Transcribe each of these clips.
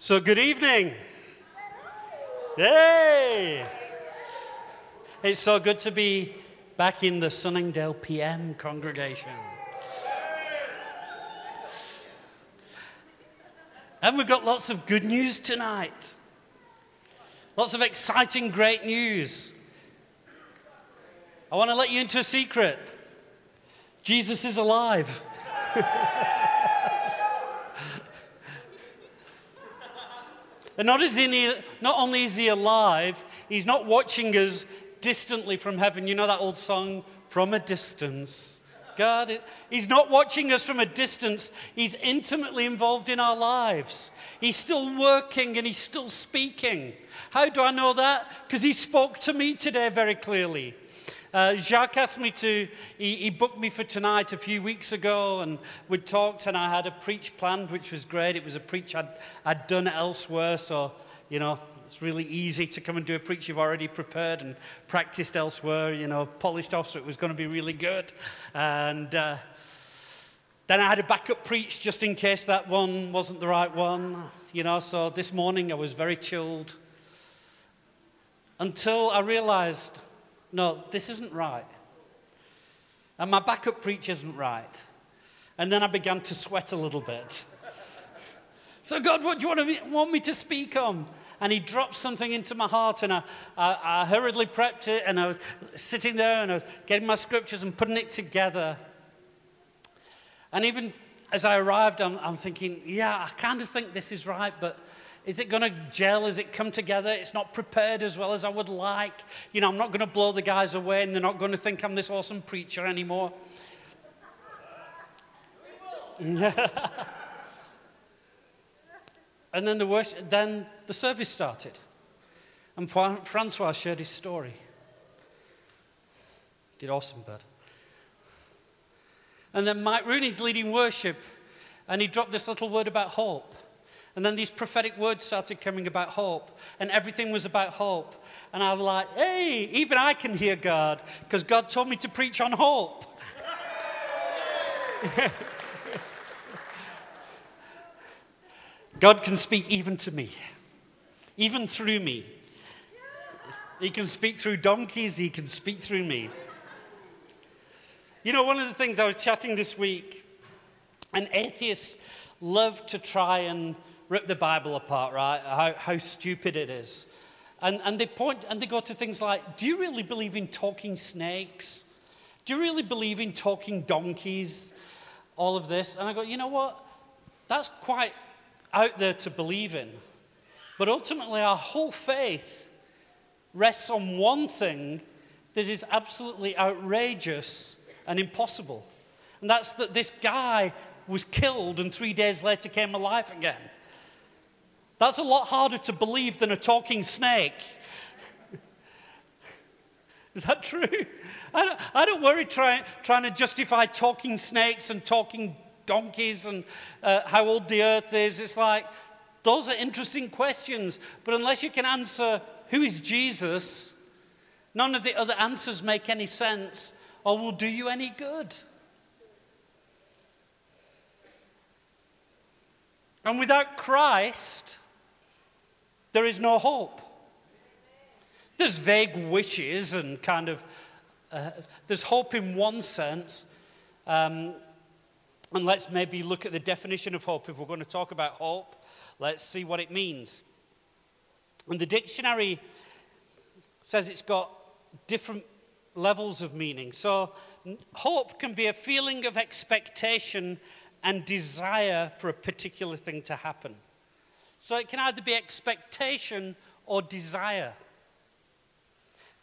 So, good evening. Hey! It's so good to be back in the Sunningdale PM congregation. And we've got lots of good news tonight. Lots of exciting, great news. I want to let you into a secret Jesus is alive. And not, he, not only is he alive, he's not watching us distantly from heaven. You know that old song, From a Distance? God, he's not watching us from a distance. He's intimately involved in our lives. He's still working and he's still speaking. How do I know that? Because he spoke to me today very clearly. Uh, Jacques asked me to, he, he, booked me for tonight a few weeks ago, and we talked, and I had a preach planned, which was great. It was a preach I'd, I'd done elsewhere, so, you know, it's really easy to come and do a preach you've already prepared and practiced elsewhere, you know, polished off, so it was going to be really good. And uh, then I had a backup preach just in case that one wasn't the right one, you know, so this morning I was very chilled until I realized no, this isn't right. And my backup preach isn't right. And then I began to sweat a little bit. So, God, what do you want, to, want me to speak on? And he dropped something into my heart, and I, I, I hurriedly prepped it, and I was sitting there and I was getting my scriptures and putting it together. And even as I arrived, I'm, I'm thinking, yeah, I kind of think this is right, but is it going to gel? Is it come together? It's not prepared as well as I would like. You know, I'm not going to blow the guys away and they're not going to think I'm this awesome preacher anymore. and then the, worship, then the service started. And Francois shared his story. Did awesome, bud. And then Mike Rooney's leading worship, and he dropped this little word about hope. And then these prophetic words started coming about hope, and everything was about hope. And I was like, hey, even I can hear God, because God told me to preach on hope. God can speak even to me, even through me. He can speak through donkeys, he can speak through me. You know, one of the things I was chatting this week, and atheists love to try and rip the Bible apart, right? How, how stupid it is. And, and they point and they go to things like Do you really believe in talking snakes? Do you really believe in talking donkeys? All of this. And I go, You know what? That's quite out there to believe in. But ultimately, our whole faith rests on one thing that is absolutely outrageous and impossible. And that's that this guy was killed and three days later came alive again. That's a lot harder to believe than a talking snake. Is that true? I don't, I don't worry try, trying to justify talking snakes and talking donkeys and uh, how old the earth is. It's like, those are interesting questions. But unless you can answer who is Jesus, none of the other answers make any sense or will do you any good. And without Christ, there is no hope. There's vague wishes and kind of, uh, there's hope in one sense. Um, and let's maybe look at the definition of hope. If we're going to talk about hope, let's see what it means. And the dictionary says it's got different levels of meaning. So, hope can be a feeling of expectation and desire for a particular thing to happen. So it can either be expectation or desire.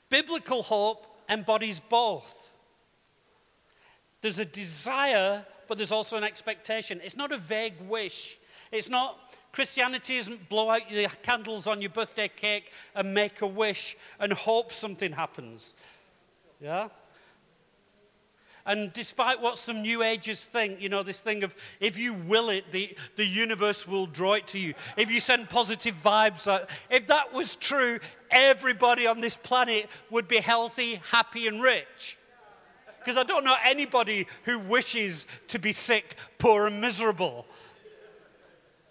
Biblical hope embodies both. There's a desire, but there's also an expectation. It's not a vague wish. It's not, Christianity isn't blow out the candles on your birthday cake and make a wish and hope something happens. Yeah? And despite what some New Agers think, you know, this thing of if you will it, the, the universe will draw it to you. If you send positive vibes, uh, if that was true, everybody on this planet would be healthy, happy, and rich. Because I don't know anybody who wishes to be sick, poor, and miserable.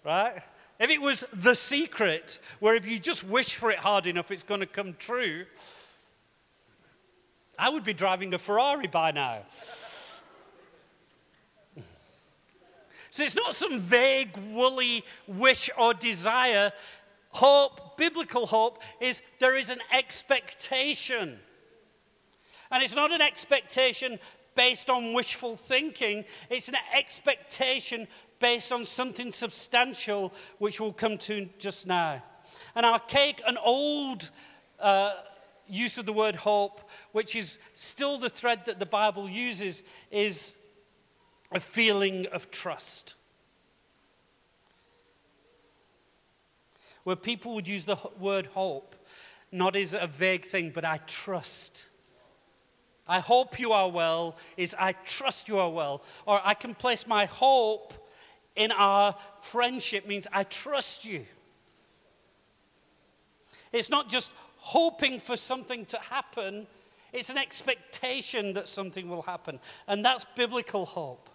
Right? if it was the secret, where if you just wish for it hard enough, it's going to come true, I would be driving a Ferrari by now. So it's not some vague, woolly wish or desire. Hope, biblical hope, is there is an expectation. And it's not an expectation based on wishful thinking, it's an expectation based on something substantial, which we'll come to just now. And I'll take an old uh, use of the word hope, which is still the thread that the Bible uses, is a feeling of trust. Where people would use the word hope not as a vague thing, but I trust. I hope you are well is I trust you are well. Or I can place my hope in our friendship means I trust you. It's not just hoping for something to happen, it's an expectation that something will happen. And that's biblical hope.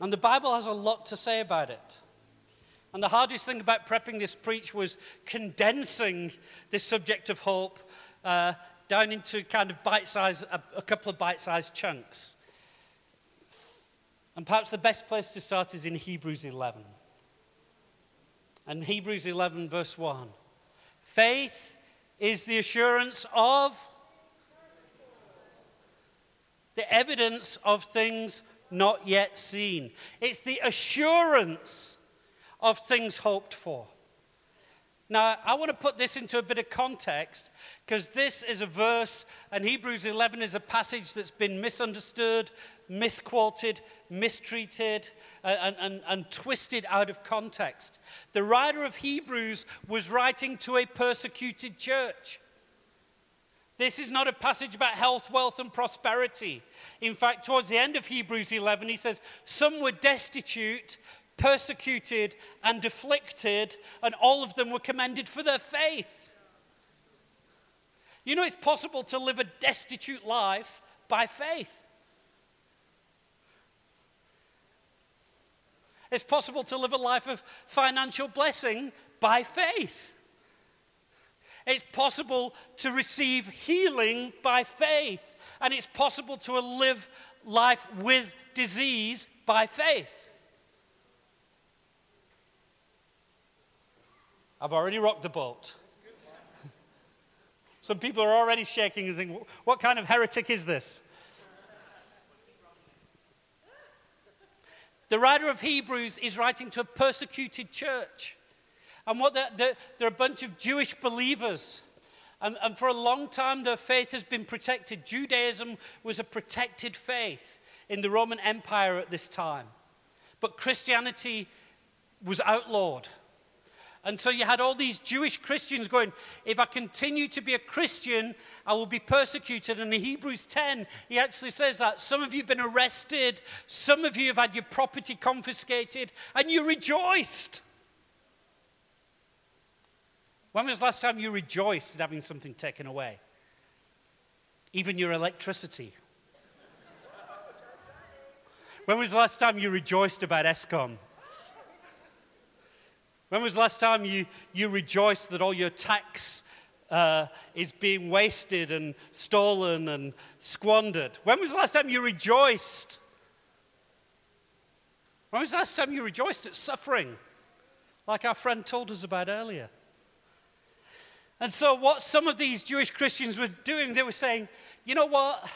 And the Bible has a lot to say about it. And the hardest thing about prepping this preach was condensing this subject of hope uh, down into kind of bite sized, a, a couple of bite sized chunks. And perhaps the best place to start is in Hebrews 11. And Hebrews 11, verse 1. Faith is the assurance of the evidence of things not yet seen. It's the assurance of things hoped for. Now, I want to put this into a bit of context because this is a verse, and Hebrews 11 is a passage that's been misunderstood, misquoted, mistreated, uh, and, and, and twisted out of context. The writer of Hebrews was writing to a persecuted church. This is not a passage about health, wealth, and prosperity. In fact, towards the end of Hebrews 11, he says, Some were destitute, persecuted, and afflicted, and all of them were commended for their faith. You know, it's possible to live a destitute life by faith. It's possible to live a life of financial blessing by faith. It's possible to receive healing by faith. And it's possible to live life with disease by faith. I've already rocked the boat. Some people are already shaking and thinking, what kind of heretic is this? The writer of Hebrews is writing to a persecuted church. And what they're, they're, they're a bunch of Jewish believers. And, and for a long time, their faith has been protected. Judaism was a protected faith in the Roman Empire at this time. But Christianity was outlawed. And so you had all these Jewish Christians going, if I continue to be a Christian, I will be persecuted. And in Hebrews 10, he actually says that. Some of you have been arrested, some of you have had your property confiscated, and you rejoiced. When was the last time you rejoiced at having something taken away? Even your electricity. when was the last time you rejoiced about Eskom? When was the last time you, you rejoiced that all your tax uh, is being wasted and stolen and squandered? When was the last time you rejoiced? When was the last time you rejoiced at suffering? Like our friend told us about earlier. And so, what some of these Jewish Christians were doing, they were saying, you know what?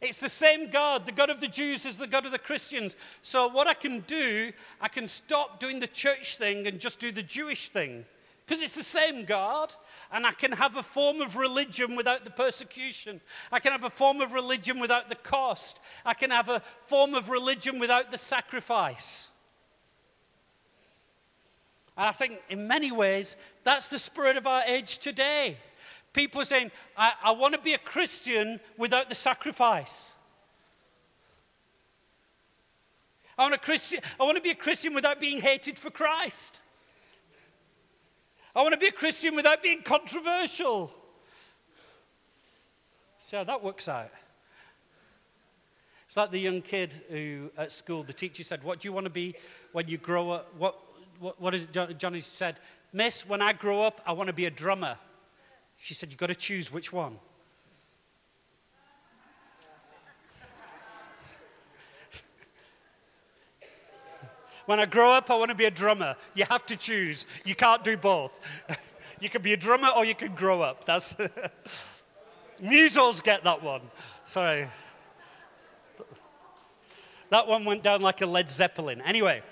It's the same God. The God of the Jews is the God of the Christians. So, what I can do, I can stop doing the church thing and just do the Jewish thing. Because it's the same God. And I can have a form of religion without the persecution. I can have a form of religion without the cost. I can have a form of religion without the sacrifice. And I think in many ways, that's the spirit of our age today. People saying, I, I want to be a Christian without the sacrifice. I want, a Christian, I want to be a Christian without being hated for Christ. I want to be a Christian without being controversial. See how that works out. It's like the young kid who at school, the teacher said, What do you want to be when you grow up? What, what, what is it? Johnny said, Miss, when I grow up, I want to be a drummer. She said, You've got to choose which one. when I grow up, I want to be a drummer. You have to choose. You can't do both. you can be a drummer or you can grow up. That's Musos get that one. Sorry. That one went down like a Led Zeppelin. Anyway.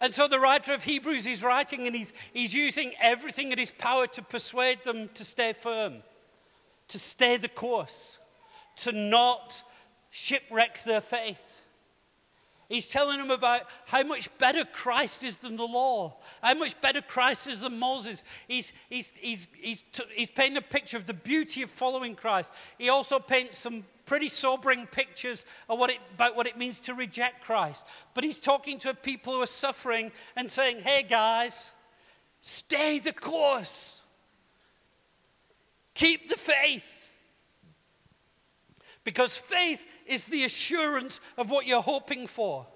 And so the writer of Hebrews is writing and he's, he's using everything in his power to persuade them to stay firm, to stay the course, to not shipwreck their faith. He's telling them about how much better Christ is than the law, how much better Christ is than Moses. He's, he's, he's, he's, he's painting a picture of the beauty of following Christ. He also paints some pretty sobering pictures what it, about what it means to reject Christ. But he's talking to people who are suffering and saying, hey guys, stay the course, keep the faith. Because faith is the assurance of what you're hoping for.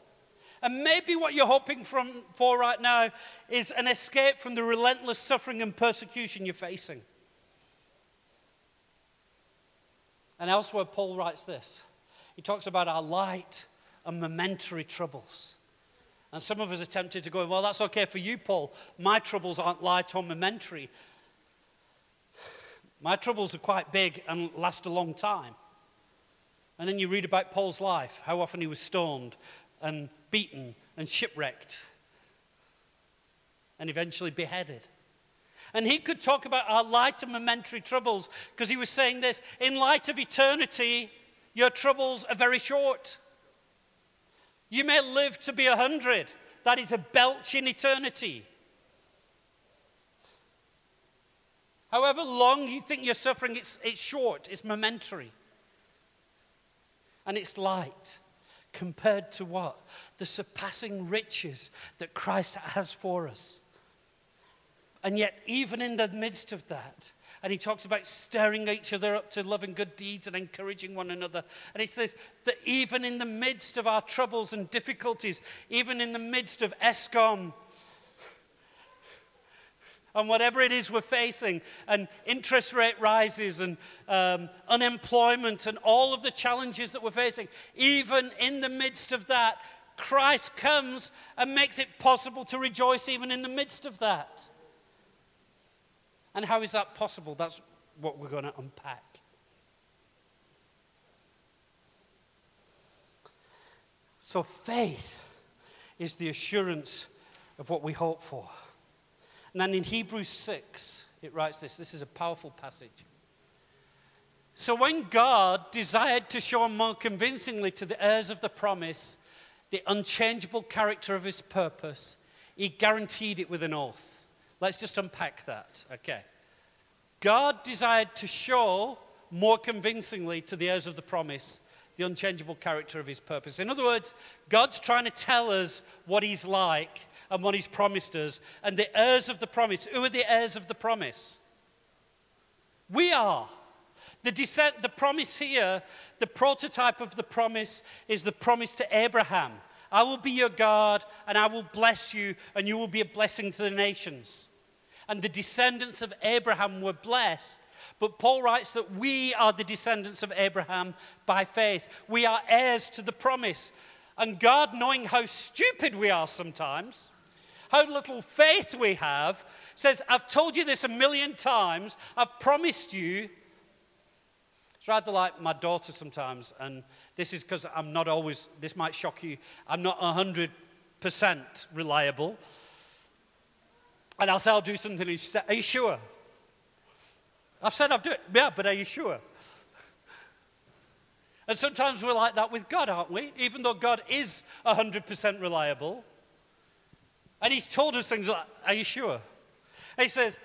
And maybe what you're hoping from, for right now is an escape from the relentless suffering and persecution you're facing. And elsewhere, Paul writes this. He talks about our light and momentary troubles. And some of us are tempted to go, well, that's okay for you, Paul. My troubles aren't light or momentary. My troubles are quite big and last a long time. And then you read about Paul's life, how often he was stoned and beaten and shipwrecked and eventually beheaded. And he could talk about our light and momentary troubles because he was saying this in light of eternity, your troubles are very short. You may live to be a hundred, that is a belch in eternity. However long you think you're suffering, it's, it's short, it's momentary and it's light compared to what? The surpassing riches that Christ has for us. And yet, even in the midst of that, and he talks about stirring each other up to love and good deeds and encouraging one another. And he says that even in the midst of our troubles and difficulties, even in the midst of Eskom and whatever it is we're facing, and interest rate rises, and um, unemployment, and all of the challenges that we're facing, even in the midst of that, Christ comes and makes it possible to rejoice even in the midst of that. And how is that possible? That's what we're going to unpack. So, faith is the assurance of what we hope for. And then in Hebrews 6, it writes this this is a powerful passage. So when God desired to show more convincingly to the heirs of the promise the unchangeable character of his purpose, he guaranteed it with an oath. Let's just unpack that, okay? God desired to show more convincingly to the heirs of the promise the unchangeable character of his purpose. In other words, God's trying to tell us what he's like and what he's promised us. And the heirs of the promise, who are the heirs of the promise? We are. The, descent, the promise here, the prototype of the promise, is the promise to Abraham I will be your God, and I will bless you, and you will be a blessing to the nations. And the descendants of Abraham were blessed. But Paul writes that we are the descendants of Abraham by faith. We are heirs to the promise. And God, knowing how stupid we are sometimes, how little faith we have, says, I've told you this a million times, I've promised you. It's rather like my daughter sometimes, and this is because I'm not always, this might shock you, I'm not 100% reliable. And I'll say I'll do something, she said, Are you sure? I've said I'll do it. Yeah, but are you sure? And sometimes we're like that with God, aren't we? Even though God is 100% reliable. And he's told us things like, Are you sure? And he says,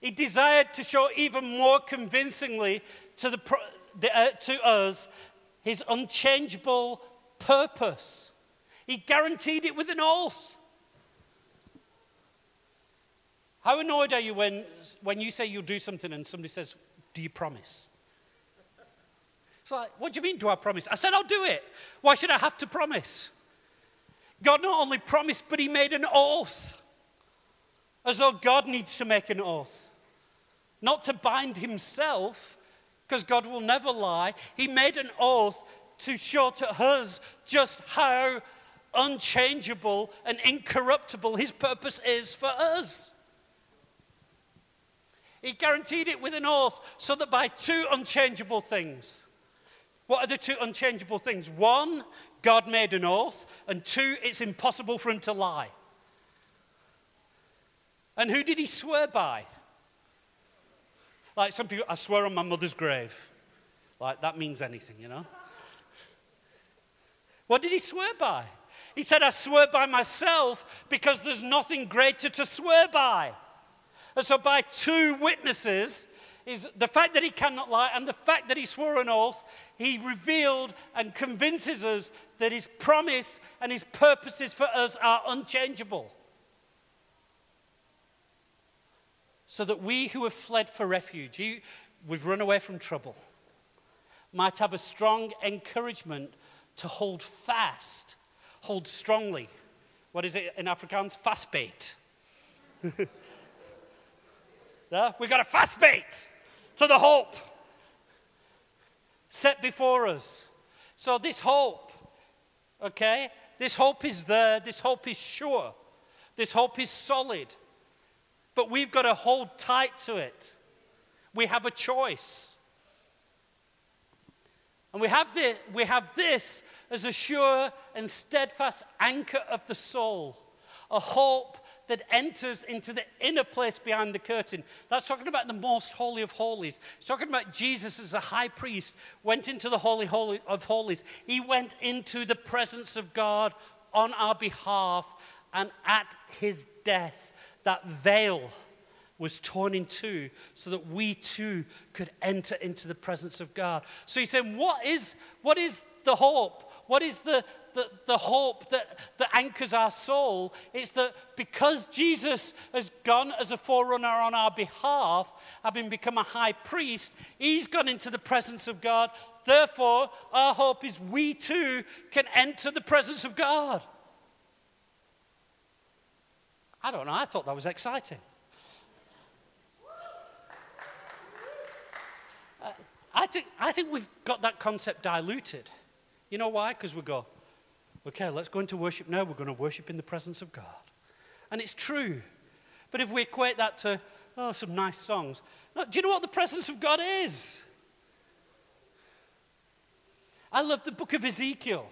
He desired to show even more convincingly to, the, the uh, to us his unchangeable purpose. He guaranteed it with an oath. How annoyed are you when, when you say you'll do something and somebody says, Do you promise? It's like, What do you mean, do I promise? I said, I'll do it. Why should I have to promise? God not only promised, but He made an oath. As though God needs to make an oath. Not to bind Himself, because God will never lie. He made an oath to show to us just how unchangeable and incorruptible His purpose is for us. He guaranteed it with an oath so that by two unchangeable things. What are the two unchangeable things? One, God made an oath, and two, it's impossible for him to lie. And who did he swear by? Like some people, I swear on my mother's grave. Like that means anything, you know? What did he swear by? He said, I swear by myself because there's nothing greater to swear by. And so, by two witnesses, is the fact that he cannot lie and the fact that he swore an oath, he revealed and convinces us that his promise and his purposes for us are unchangeable. So that we who have fled for refuge, we've run away from trouble, might have a strong encouragement to hold fast, hold strongly. What is it in Afrikaans? Vasbyt. yeah? We've got a vasbyt to the hope set before us. So, this hope, okay, this hope is there, this hope is sure, this hope is solid, but we've got to hold tight to it. We have a choice. And we have, we have this as a sure and steadfast anchor of the soul, a hope that enters into the inner place behind the curtain. That's talking about the most holy of holies. It's talking about Jesus as the high priest went into the holy, holy of holies. He went into the presence of God on our behalf, and at his death, that veil was torn in two so that we too could enter into the presence of God. So he's saying, What is, what is the hope? What is the, the, the hope that, that anchors our soul? It's that because Jesus has gone as a forerunner on our behalf, having become a high priest, he's gone into the presence of God. Therefore, our hope is we too can enter the presence of God. I don't know, I thought that was exciting. Uh, I think, I think we've got that concept diluted. You know why? Because we go, okay, let's go into worship now. We're going to worship in the presence of God. And it's true. But if we equate that to, oh, some nice songs, no, do you know what the presence of God is? I love the book of Ezekiel.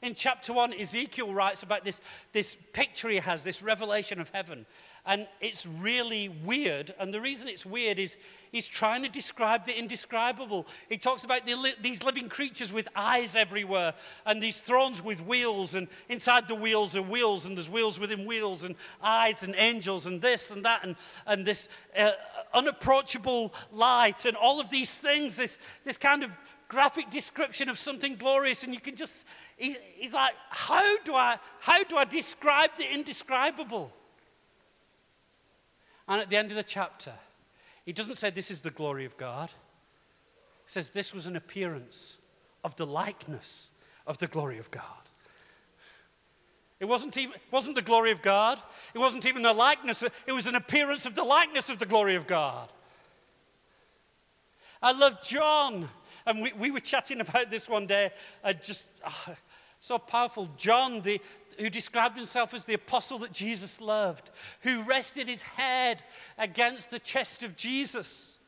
In chapter one, Ezekiel writes about this, this picture he has, this revelation of heaven. And it's really weird. And the reason it's weird is he's trying to describe the indescribable. He talks about the these living creatures with eyes everywhere, and these thrones with wheels, and inside the wheels are wheels, and there's wheels within wheels, and eyes, and angels, and this and that, and, and this uh, unapproachable light, and all of these things, this, this kind of graphic description of something glorious. And you can just, he, he's like, how do, I, how do I describe the indescribable? And at the end of the chapter, he doesn't say this is the glory of God. He says this was an appearance of the likeness of the glory of God. It wasn't, even, wasn't the glory of God. It wasn't even the likeness. It was an appearance of the likeness of the glory of God. I love John. And we, we were chatting about this one day. I just oh, so powerful. John, the, who described himself as the apostle that Jesus loved, who rested his head against the chest of Jesus.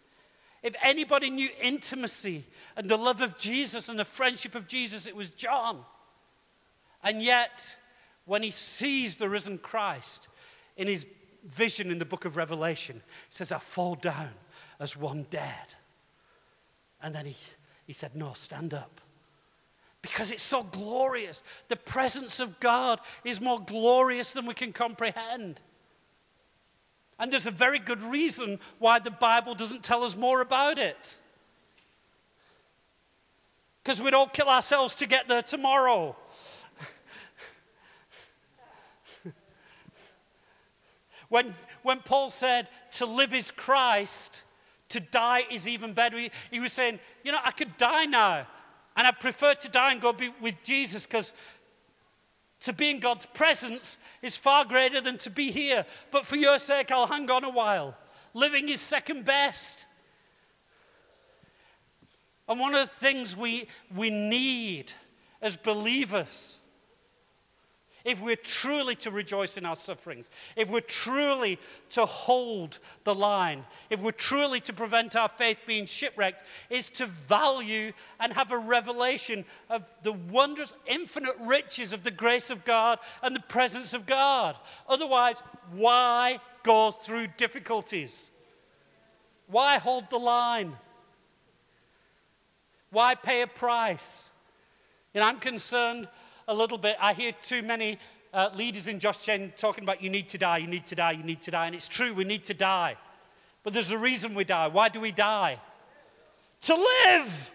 If anybody knew intimacy and the love of Jesus and the friendship of Jesus, it was John. And yet, when he sees the risen Christ in his vision in the book of Revelation, he says, I fall down as one dead. And then he, he said, No, stand up because it's so glorious. The presence of God is more glorious than we can comprehend. And there's a very good reason why the Bible doesn't tell us more about it. Because we'd all kill ourselves to get there tomorrow. When, when Paul said to live is Christ, to die is even better, he, he was saying, you know, I could die now. And I prefer to die and go be with Jesus because to be in God's presence is far greater than to be here. But for your sake, I'll hang on a while. Living is second best. And one of the things we, we need as believers if we're truly to rejoice in our sufferings, if we're truly to hold the line, if we're truly to prevent our faith being shipwrecked, is to value and have a revelation of the wondrous, infinite riches of the grace of God and the presence of God. Otherwise, why go through difficulties? Why hold the line? Why pay a price? And I'm concerned a little bit. I hear too many uh, leaders in Josh Gen talking about you need to die, you need to die, you need to die. And it's true, we need to die. But there's a reason we die. Why do we die? To live.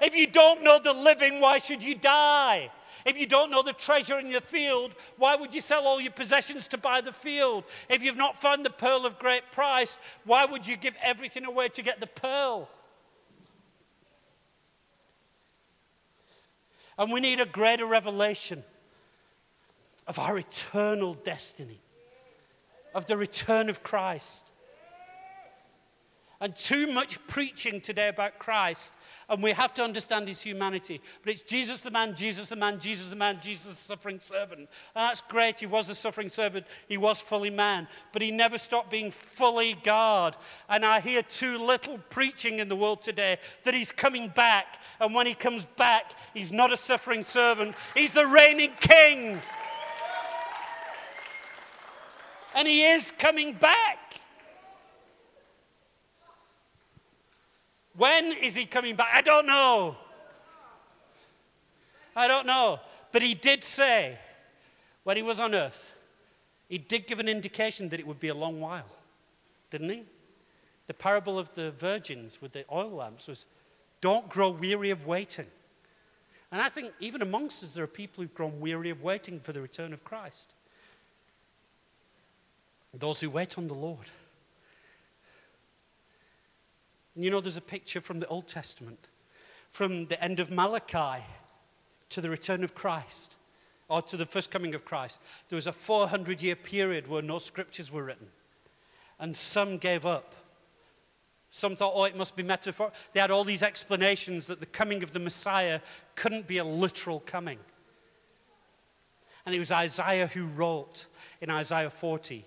If you don't know the living, why should you die? If you don't know the treasure in your field, why would you sell all your possessions to buy the field? If you've not found the pearl of great price, why would you give everything away to get the pearl? And we need a greater revelation of our eternal destiny, of the return of Christ. And too much preaching today about Christ, and we have to understand his humanity. But it's Jesus the man, Jesus the man, Jesus the man, Jesus the suffering servant. And that's great. He was a suffering servant, he was fully man, but he never stopped being fully God. And I hear too little preaching in the world today that he's coming back. And when he comes back, he's not a suffering servant, he's the reigning king. And he is coming back. When is he coming back? I don't know. I don't know. But he did say, when he was on earth, he did give an indication that it would be a long while, didn't he? The parable of the virgins with the oil lamps was don't grow weary of waiting. And I think even amongst us, there are people who've grown weary of waiting for the return of Christ. Those who wait on the Lord. And you know, there's a picture from the Old Testament, from the end of Malachi to the return of Christ, or to the first coming of Christ. There was a 400 year period where no scriptures were written. And some gave up. Some thought, oh, it must be metaphor. They had all these explanations that the coming of the Messiah couldn't be a literal coming. And it was Isaiah who wrote in Isaiah 40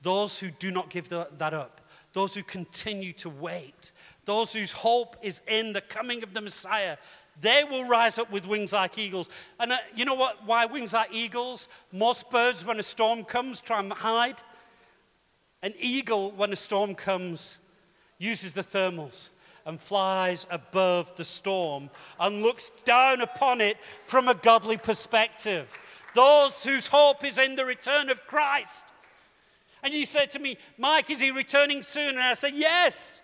those who do not give that up those who continue to wait, those whose hope is in the coming of the Messiah, they will rise up with wings like eagles. And uh, you know what? Why wings like eagles? Most birds, when a storm comes, try and hide. An eagle, when a storm comes, uses the thermals and flies above the storm and looks down upon it from a godly perspective. Those whose hope is in the return of Christ and you said to me, Mike, is he returning soon? And I said, Yes.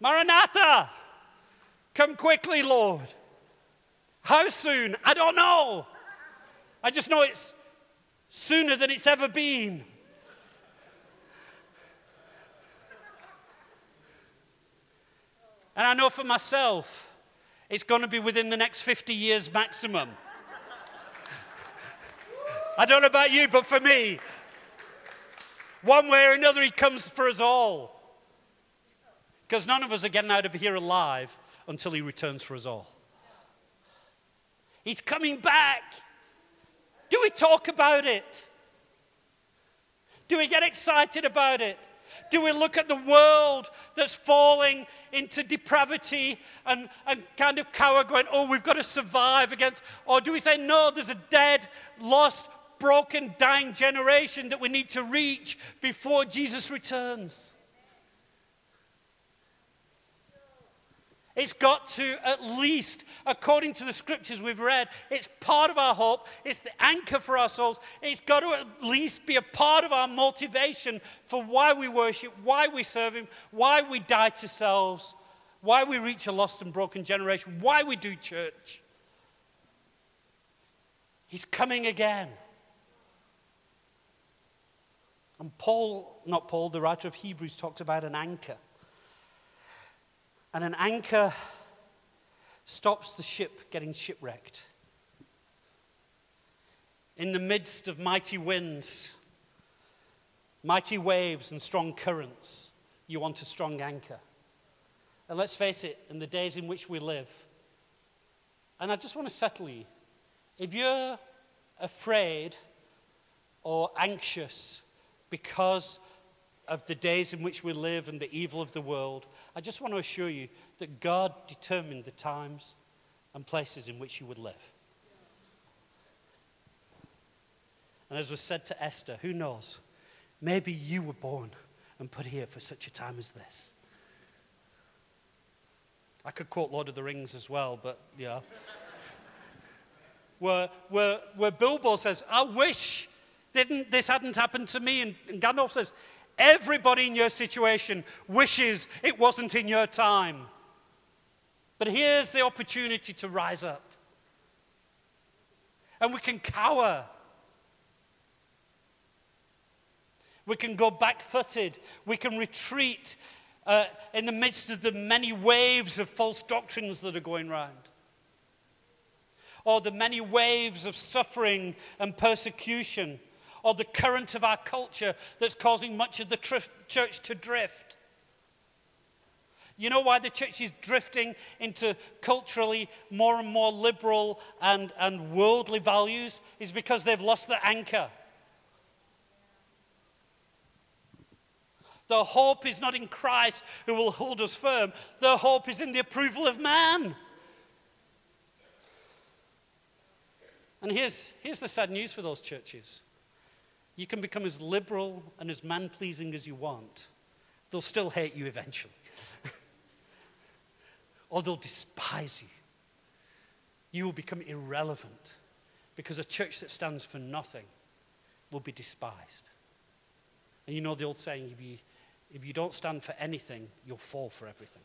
Maranatha, come quickly, Lord. How soon? I don't know. I just know it's sooner than it's ever been. And I know for myself, it's going to be within the next 50 years maximum. I don't know about you, but for me, one way or another, He comes for us all. Because none of us are getting out of here alive until He returns for us all. He's coming back. Do we talk about it? Do we get excited about it? Do we look at the world that's falling into depravity and, and kind of cower, going, oh, we've got to survive against? Or do we say, no, there's a dead, lost, broken, dying generation that we need to reach before Jesus returns. It's got to, at least, according to the scriptures we've read, it's part of our hope. It's the anchor for our souls. It's got to at least be a part of our motivation for why we worship, why we serve Him, why we die to selves, why we reach a lost and broken generation, why we do church. He's coming again. And Paul, not Paul, the writer of Hebrews, talked about an anchor. And an anchor stops the ship getting shipwrecked. In the midst of mighty winds, mighty waves, and strong currents, you want a strong anchor. And let's face it, in the days in which we live, and I just want to settle you if you're afraid or anxious because of the days in which we live and the evil of the world, I just want to assure you that God determined the times and places in which you would live. And as was said to Esther, who knows? Maybe you were born and put here for such a time as this. I could quote Lord of the Rings as well, but yeah. where, where, where Bilbo says, I wish didn't, this hadn't happened to me. And, and Gandalf says, Everybody in your situation wishes it wasn't in your time. But here's the opportunity to rise up. And we can cower. We can go back footed. We can retreat uh, in the midst of the many waves of false doctrines that are going round or the many waves of suffering and persecution or the current of our culture that's causing much of the church to drift. You know why the church is drifting into culturally more and more liberal and, and worldly values? Is because they've lost their anchor. The hope is not in Christ who will hold us firm, the hope is in the approval of man. And here's, here's the sad news for those churches you can become as liberal and as man pleasing as you want, they'll still hate you eventually. or they'll despise you. You will become irrelevant because a church that stands for nothing will be despised. And you know the old saying if you, if you don't stand for anything, you'll fall for everything.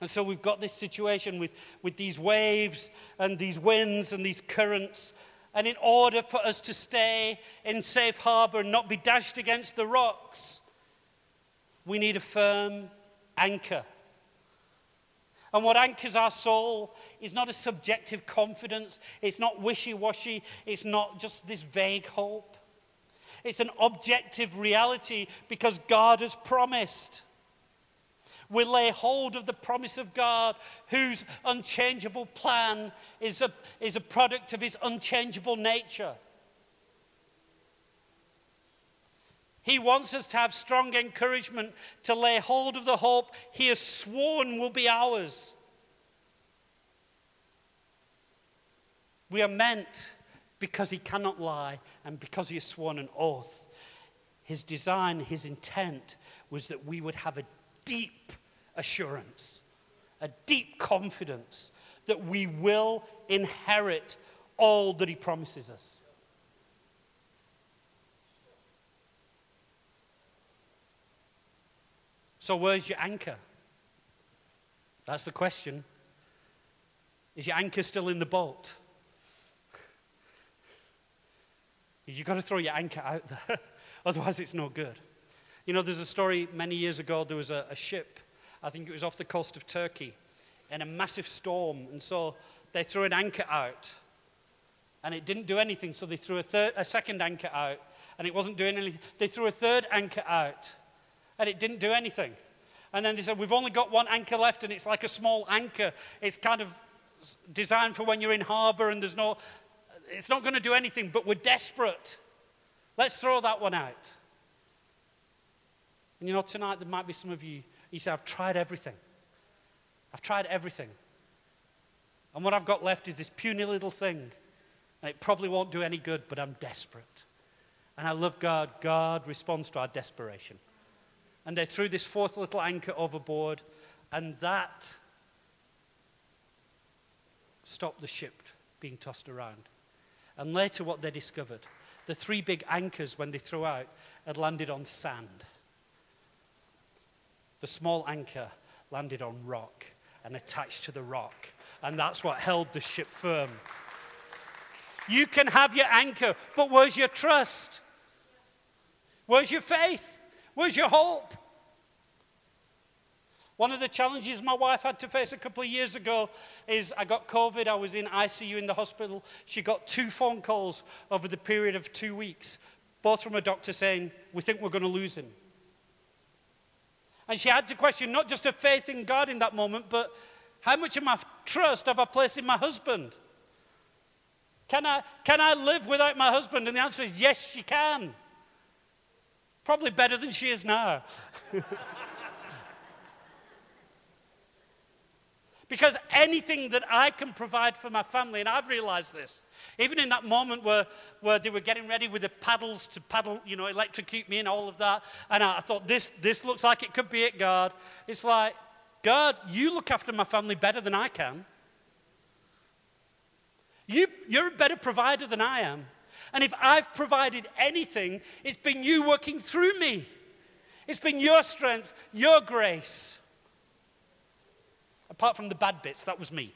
And so we've got this situation with, with these waves and these winds and these currents. And in order for us to stay in safe harbor and not be dashed against the rocks, we need a firm anchor. And what anchors our soul is not a subjective confidence, it's not wishy washy, it's not just this vague hope. It's an objective reality because God has promised. We lay hold of the promise of God, whose unchangeable plan is a, is a product of his unchangeable nature. He wants us to have strong encouragement to lay hold of the hope he has sworn will be ours. We are meant because he cannot lie and because he has sworn an oath. His design, his intent was that we would have a deep assurance, a deep confidence that we will inherit all that He promises us. So, where's your anchor? That's the question. Is your anchor still in the boat? You've got to throw your anchor out there, otherwise, it's no good. You know, there's a story many years ago, there was a, a ship, I think it was off the coast of Turkey, in a massive storm. And so they threw an anchor out, and it didn't do anything. So they threw a, third, a second anchor out, and it wasn't doing anything. They threw a third anchor out, and it didn't do anything. And then they said, We've only got one anchor left, and it's like a small anchor. It's kind of designed for when you're in harbor and there's no, it's not going to do anything, but we're desperate. Let's throw that one out. And you know, tonight there might be some of you, you say, I've tried everything. I've tried everything. And what I've got left is this puny little thing. And it probably won't do any good, but I'm desperate. And I love God. God responds to our desperation. And they threw this fourth little anchor overboard, and that stopped the ship being tossed around. And later, what they discovered the three big anchors, when they threw out, had landed on sand. The small anchor landed on rock and attached to the rock. And that's what held the ship firm. You can have your anchor, but where's your trust? Where's your faith? Where's your hope? One of the challenges my wife had to face a couple of years ago is I got COVID. I was in ICU in the hospital. She got two phone calls over the period of two weeks, both from a doctor saying, We think we're going to lose him. And she had to question not just her faith in God in that moment, but how much of my trust have I placed in my husband? Can I, can I live without my husband? And the answer is yes, she can. Probably better than she is now. Because anything that I can provide for my family, and I've realized this, even in that moment where, where they were getting ready with the paddles to paddle, you know, electrocute me and all of that, and I, I thought, this, this looks like it could be it, God. It's like, God, you look after my family better than I can. You, you're a better provider than I am. And if I've provided anything, it's been you working through me. It's been your strength, your grace. Apart from the bad bits, that was me.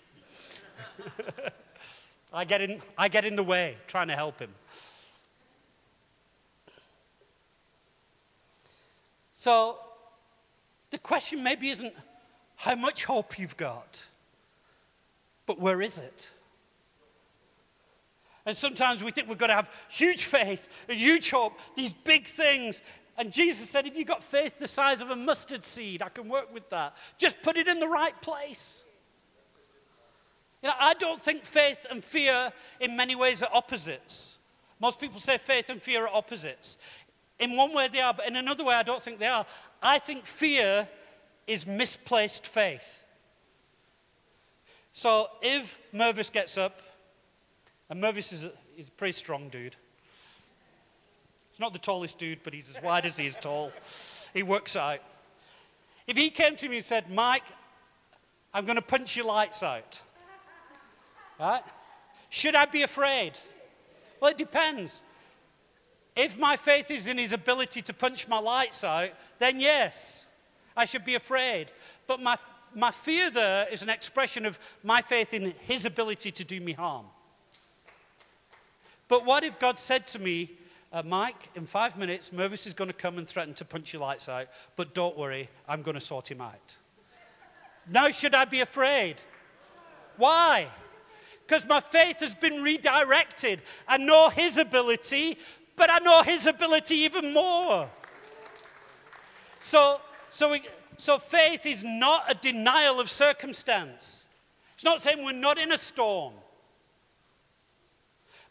I, get in, I get in the way trying to help him. So, the question maybe isn't how much hope you've got, but where is it? And sometimes we think we've got to have huge faith and huge hope, these big things. And Jesus said, if you've got faith the size of a mustard seed, I can work with that. Just put it in the right place. You know, I don't think faith and fear in many ways are opposites. Most people say faith and fear are opposites. In one way they are, but in another way I don't think they are. I think fear is misplaced faith. So if Mervis gets up, and Mervis is a, is a pretty strong dude, He's not the tallest dude, but he's as wide as he is tall. He works out. If he came to me and said, Mike, I'm going to punch your lights out, right? Should I be afraid? Well, it depends. If my faith is in his ability to punch my lights out, then yes, I should be afraid. But my, my fear there is an expression of my faith in his ability to do me harm. But what if God said to me, uh, Mike, in five minutes, Mervis is going to come and threaten to punch your lights out, but don't worry, I'm going to sort him out. now, should I be afraid? Why? Because my faith has been redirected. I know his ability, but I know his ability even more. So, so, we, so faith is not a denial of circumstance. It's not saying we're not in a storm.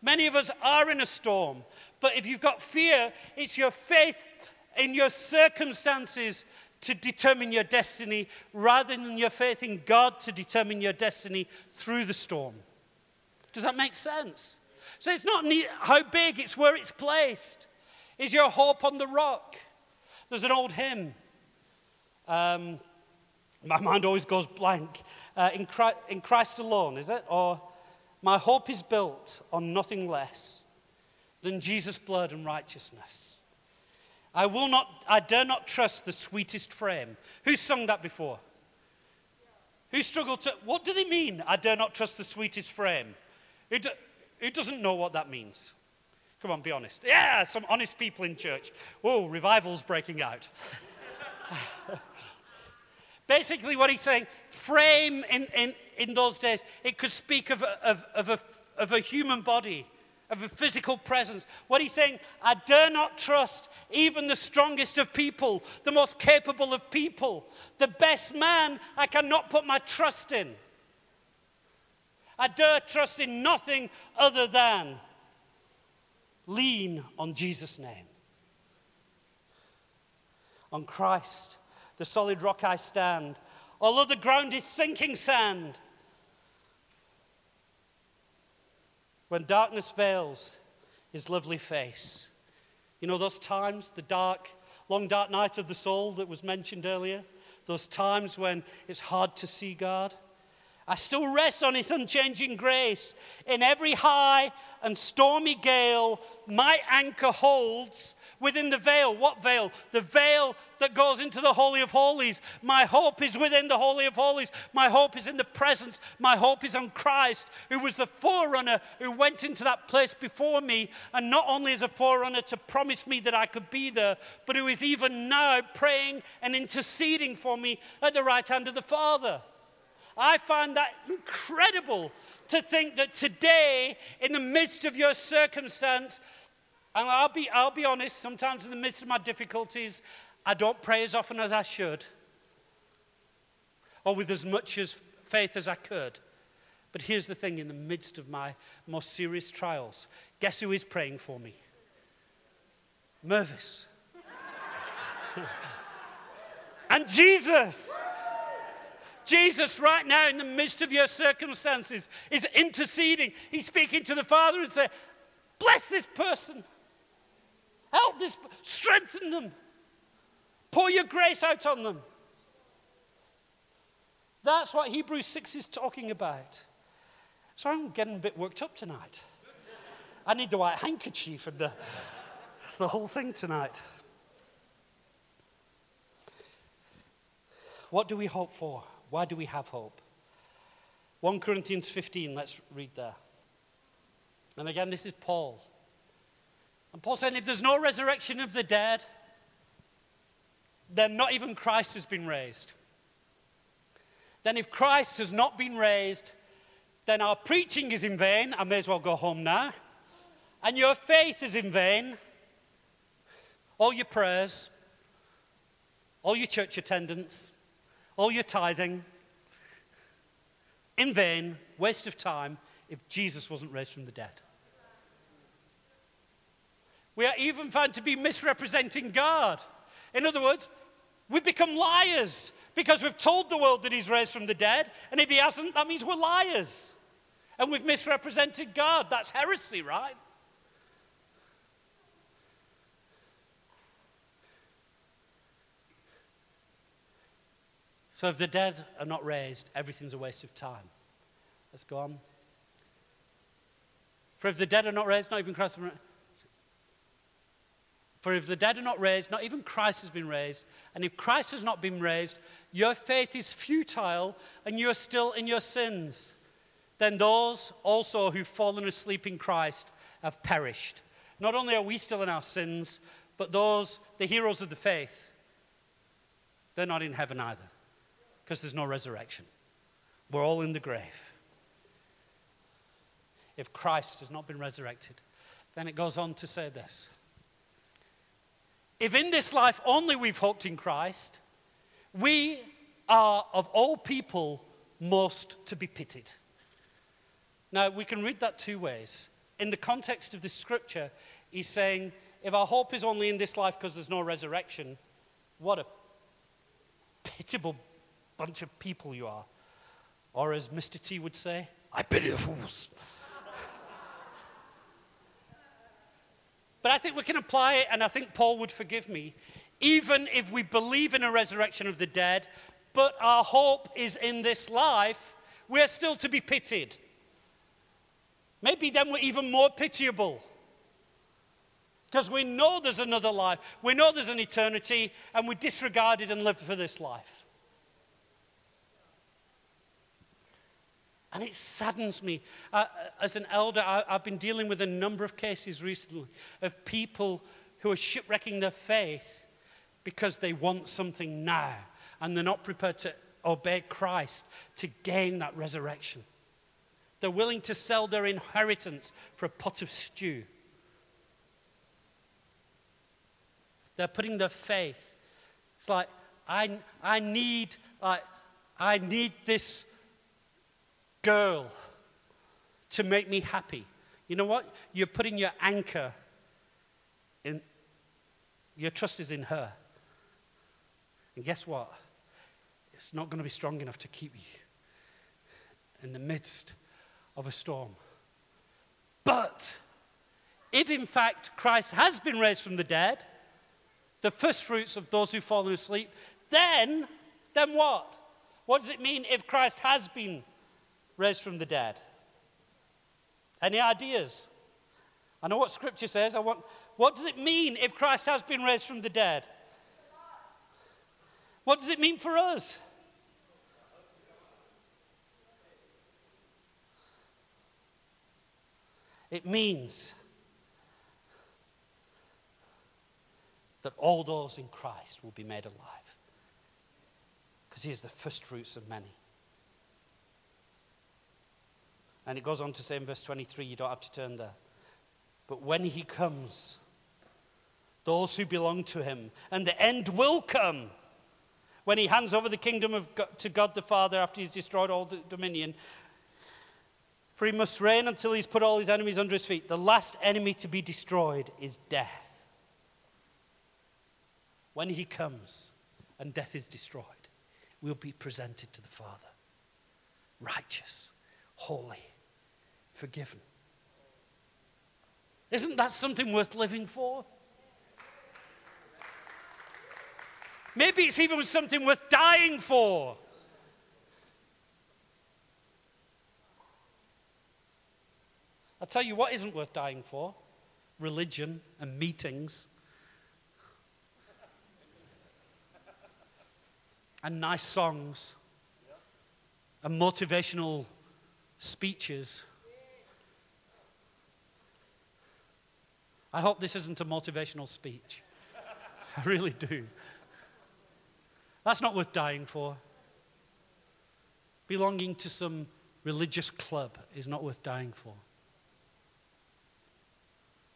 Many of us are in a storm, but if you've got fear, it's your faith in your circumstances to determine your destiny rather than your faith in God to determine your destiny through the storm. Does that make sense? So it's not how big, it's where it's placed. Is your hope on the rock? There's an old hymn. Um, my mind always goes blank. Uh, in, Christ, in Christ alone, is it? Or my hope is built on nothing less than Jesus' blood and righteousness. I will not, I dare not trust the sweetest frame. Who's sung that before? Who struggled to, what do they mean, I dare not trust the sweetest frame? Who doesn't know what that means? Come on, be honest. Yeah, some honest people in church. Oh, revival's breaking out. Basically, what he's saying, frame in, in, in those days, it could speak of of, of, a, of a human body of a physical presence. What he's saying, I dare not trust even the strongest of people, the most capable of people. The best man I cannot put my trust in. I dare trust in nothing other than lean on Jesus' name. On Christ, the solid rock I stand. Although the ground is sinking sand, when darkness veils his lovely face. You know, those times, the dark, long dark night of the soul that was mentioned earlier, those times when it's hard to see God. I still rest on His unchanging grace. In every high and stormy gale, my anchor holds within the veil. What veil? The veil that goes into the Holy of Holies. My hope is within the Holy of Holies. My hope is in the presence. My hope is on Christ, who was the forerunner who went into that place before me, and not only as a forerunner to promise me that I could be there, but who is even now praying and interceding for me at the right hand of the Father. I find that incredible to think that today, in the midst of your circumstance, and I'll be, I'll be honest, sometimes in the midst of my difficulties, I don't pray as often as I should, or with as much as faith as I could. But here's the thing in the midst of my most serious trials, guess who is praying for me? Mervis. and Jesus. Jesus, right now, in the midst of your circumstances, is interceding. He's speaking to the Father and saying, Bless this person. Help this, strengthen them. Pour your grace out on them. That's what Hebrews 6 is talking about. So I'm getting a bit worked up tonight. I need the white handkerchief and the, the whole thing tonight. What do we hope for? Why do we have hope? 1 Corinthians 15, let's read there. And again, this is Paul. And Paul saying, if there's no resurrection of the dead, then not even Christ has been raised. Then, if Christ has not been raised, then our preaching is in vain. I may as well go home now. And your faith is in vain. All your prayers, all your church attendance, all your tithing in vain, waste of time, if Jesus wasn't raised from the dead. We are even found to be misrepresenting God. In other words, we become liars because we've told the world that he's raised from the dead, and if he hasn't, that means we're liars. And we've misrepresented God. That's heresy, right? So if the dead are not raised, everything's a waste of time. Let's go on. For if the dead are not raised, not even Christ. For if the dead are not raised, not even Christ has been raised. And if Christ has not been raised, your faith is futile and you're still in your sins. Then those also who've fallen asleep in Christ have perished. Not only are we still in our sins, but those, the heroes of the faith, they're not in heaven either because there's no resurrection. We're all in the grave. If Christ has not been resurrected, then it goes on to say this. If in this life only we've hoped in Christ, we are of all people most to be pitied. Now, we can read that two ways. In the context of this scripture, he's saying, if our hope is only in this life because there's no resurrection, what a pitiable bunch of people you are. Or as Mr. T would say, I pity the fools. but I think we can apply it, and I think Paul would forgive me. Even if we believe in a resurrection of the dead, but our hope is in this life, we're still to be pitied. Maybe then we're even more pitiable. Because we know there's another life, we know there's an eternity, and we disregard it and live for this life. And it saddens me. As an elder, I, I've been dealing with a number of cases recently of people who are shipwrecking their faith because they want something now and they're not prepared to obey Christ to gain that resurrection. They're willing to sell their inheritance for a pot of stew. They're putting their faith. It's like, I, I need, like, I need this girl to make me happy. You know what? You're putting your anchor in, your trust is in her. And guess what? It's not going to be strong enough to keep you in the midst of a storm. But if in fact Christ has been raised from the dead, the first fruits of those who've fallen asleep, then, then what? What does it mean if Christ has been raised from the dead? Any ideas? I know what Scripture says. I want, what does it mean if Christ has been raised from the dead? What does it mean for us? It means that all those in Christ will be made alive. Because he is the first fruits of many. And it goes on to say in verse 23, you don't have to turn there. But when he comes, those who belong to him, and the end will come when he hands over the kingdom of God, to God the Father after he's destroyed all the dominion. For he must reign until he's put all his enemies under his feet. The last enemy to be destroyed is death. When he comes and death is destroyed, we'll be presented to the Father righteous, holy, forgiven. Isn't that something worth living for? Maybe it's even something worth dying for. I'll tell you what isn't worth dying for religion and meetings and nice songs and motivational speeches. I hope this isn't a motivational speech. I really do. That's not worth dying for. Belonging to some religious club is not worth dying for.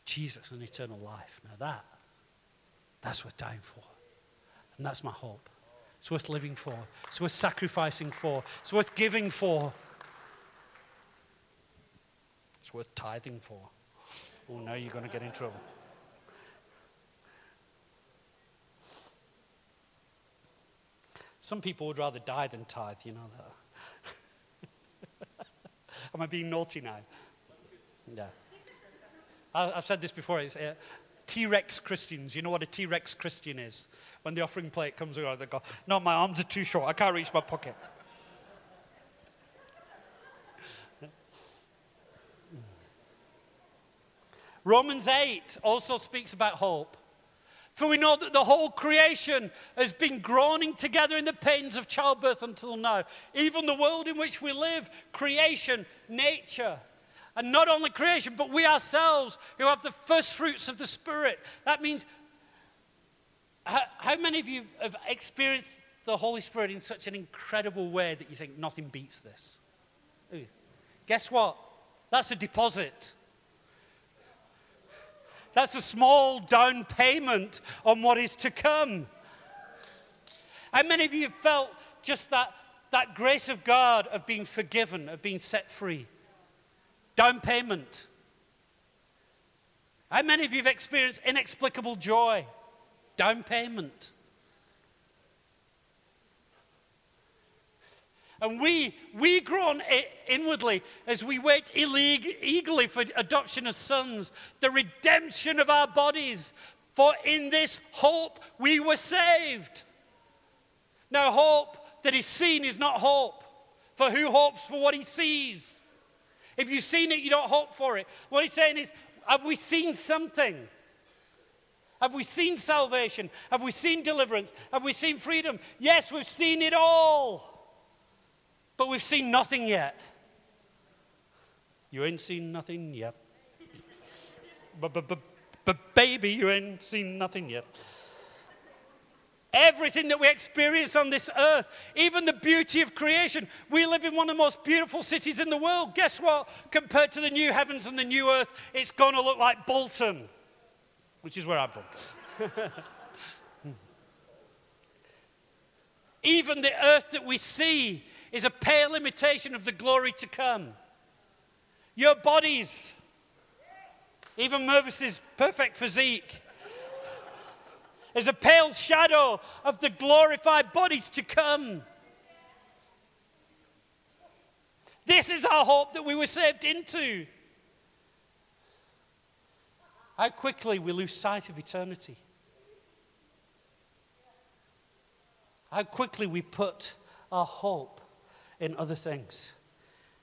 Jesus and eternal life. Now that, that's worth dying for. And that's my hope. It's worth living for. It's worth sacrificing for. It's worth giving for. It's worth tithing for. Oh, now you're going to get in trouble. Some people would rather die than tithe, you know that. Am I being naughty now? Yeah. I've said this before. It's uh, T Rex Christians. You know what a T Rex Christian is? When the offering plate comes around, they go, No, my arms are too short. I can't reach my pocket. Romans 8 also speaks about hope. For we know that the whole creation has been groaning together in the pains of childbirth until now. Even the world in which we live, creation, nature. And not only creation, but we ourselves who have the first fruits of the Spirit. That means, how, how many of you have experienced the Holy Spirit in such an incredible way that you think nothing beats this? Guess what? That's a deposit. That's a small down payment on what is to come. How many of you have felt just that, that grace of God of being forgiven, of being set free? Down payment. How many of you have experienced inexplicable joy? Down payment. And we, we groan inwardly as we wait eagerly for adoption as sons, the redemption of our bodies. For in this hope we were saved. Now, hope that is seen is not hope. For who hopes for what he sees? If you've seen it, you don't hope for it. What he's saying is, have we seen something? Have we seen salvation? Have we seen deliverance? Have we seen freedom? Yes, we've seen it all. But we've seen nothing yet. You ain't seen nothing yet. but, but, but, but, baby, you ain't seen nothing yet. Everything that we experience on this earth, even the beauty of creation. We live in one of the most beautiful cities in the world. Guess what? Compared to the new heavens and the new earth, it's going to look like Bolton, which is where I'm from. Hmm. even the earth that we see is a pale imitation of the glory to come. Your bodies, even Mervis's perfect physique, is a pale shadow of the glorified bodies to come. This is our hope that we were saved into. How quickly we lose sight of eternity. How quickly we put our hope in other things.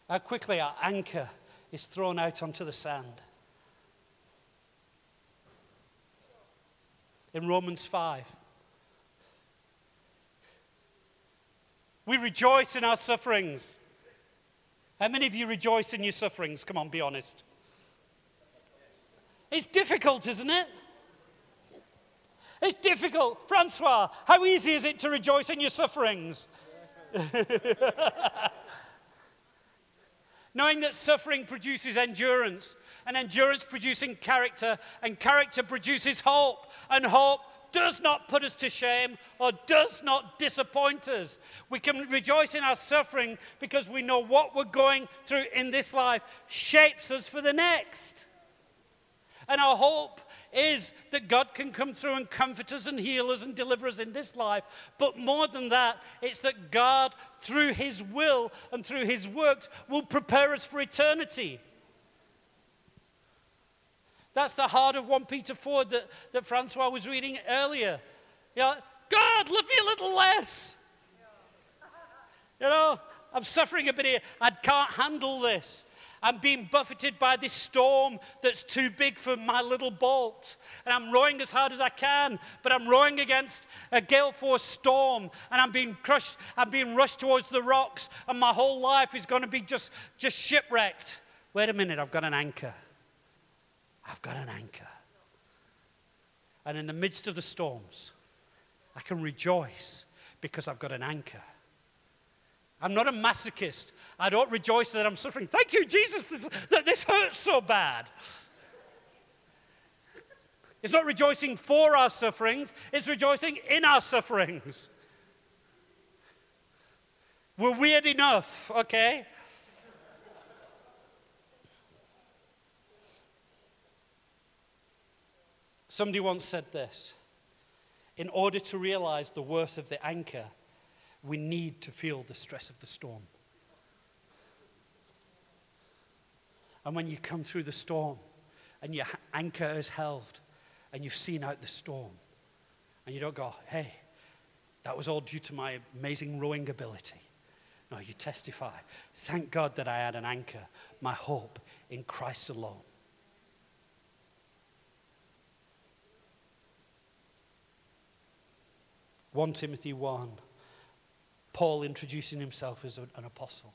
how quickly our anchor is thrown out onto the sand. In Romans 5, we rejoice in our sufferings. How many of you rejoice in your sufferings? Come on, be honest. It's difficult, isn't it? It's difficult. Francois, how easy is it to rejoice in your sufferings? Knowing that suffering produces endurance, and endurance producing character, and character produces hope, and hope does not put us to shame or does not disappoint us. We can rejoice in our suffering because we know what we're going through in this life shapes us for the next. And our hope is that God can come through and comfort us and heal us and deliver us in this life. But more than that, it's that God, through His will and through His work, will prepare us for eternity. That's the heart of 1 Peter 4 that, that Francois was reading earlier. You know, God, love me a little less. You know, I'm suffering a bit here. I can't handle this. I'm being buffeted by this storm that's too big for my little boat. And I'm rowing as hard as I can, but I'm rowing against a gale force storm. And I'm being crushed, I'm being rushed towards the rocks, and my whole life is going to be just, just shipwrecked. Wait a minute, I've got an anchor. I've got an anchor. And in the midst of the storms, I can rejoice because I've got an anchor. I'm not a masochist. I don't rejoice that I'm suffering. Thank you, Jesus, this, that this hurts so bad. It's not rejoicing for our sufferings, it's rejoicing in our sufferings. We're weird enough, okay? Somebody once said this In order to realize the worth of the anchor, we need to feel the stress of the storm. And when you come through the storm and your anchor is held and you've seen out the storm, and you don't go, hey, that was all due to my amazing rowing ability. No, you testify. Thank God that I had an anchor, my hope in Christ alone. One Timothy one. Paul introducing himself as an apostle,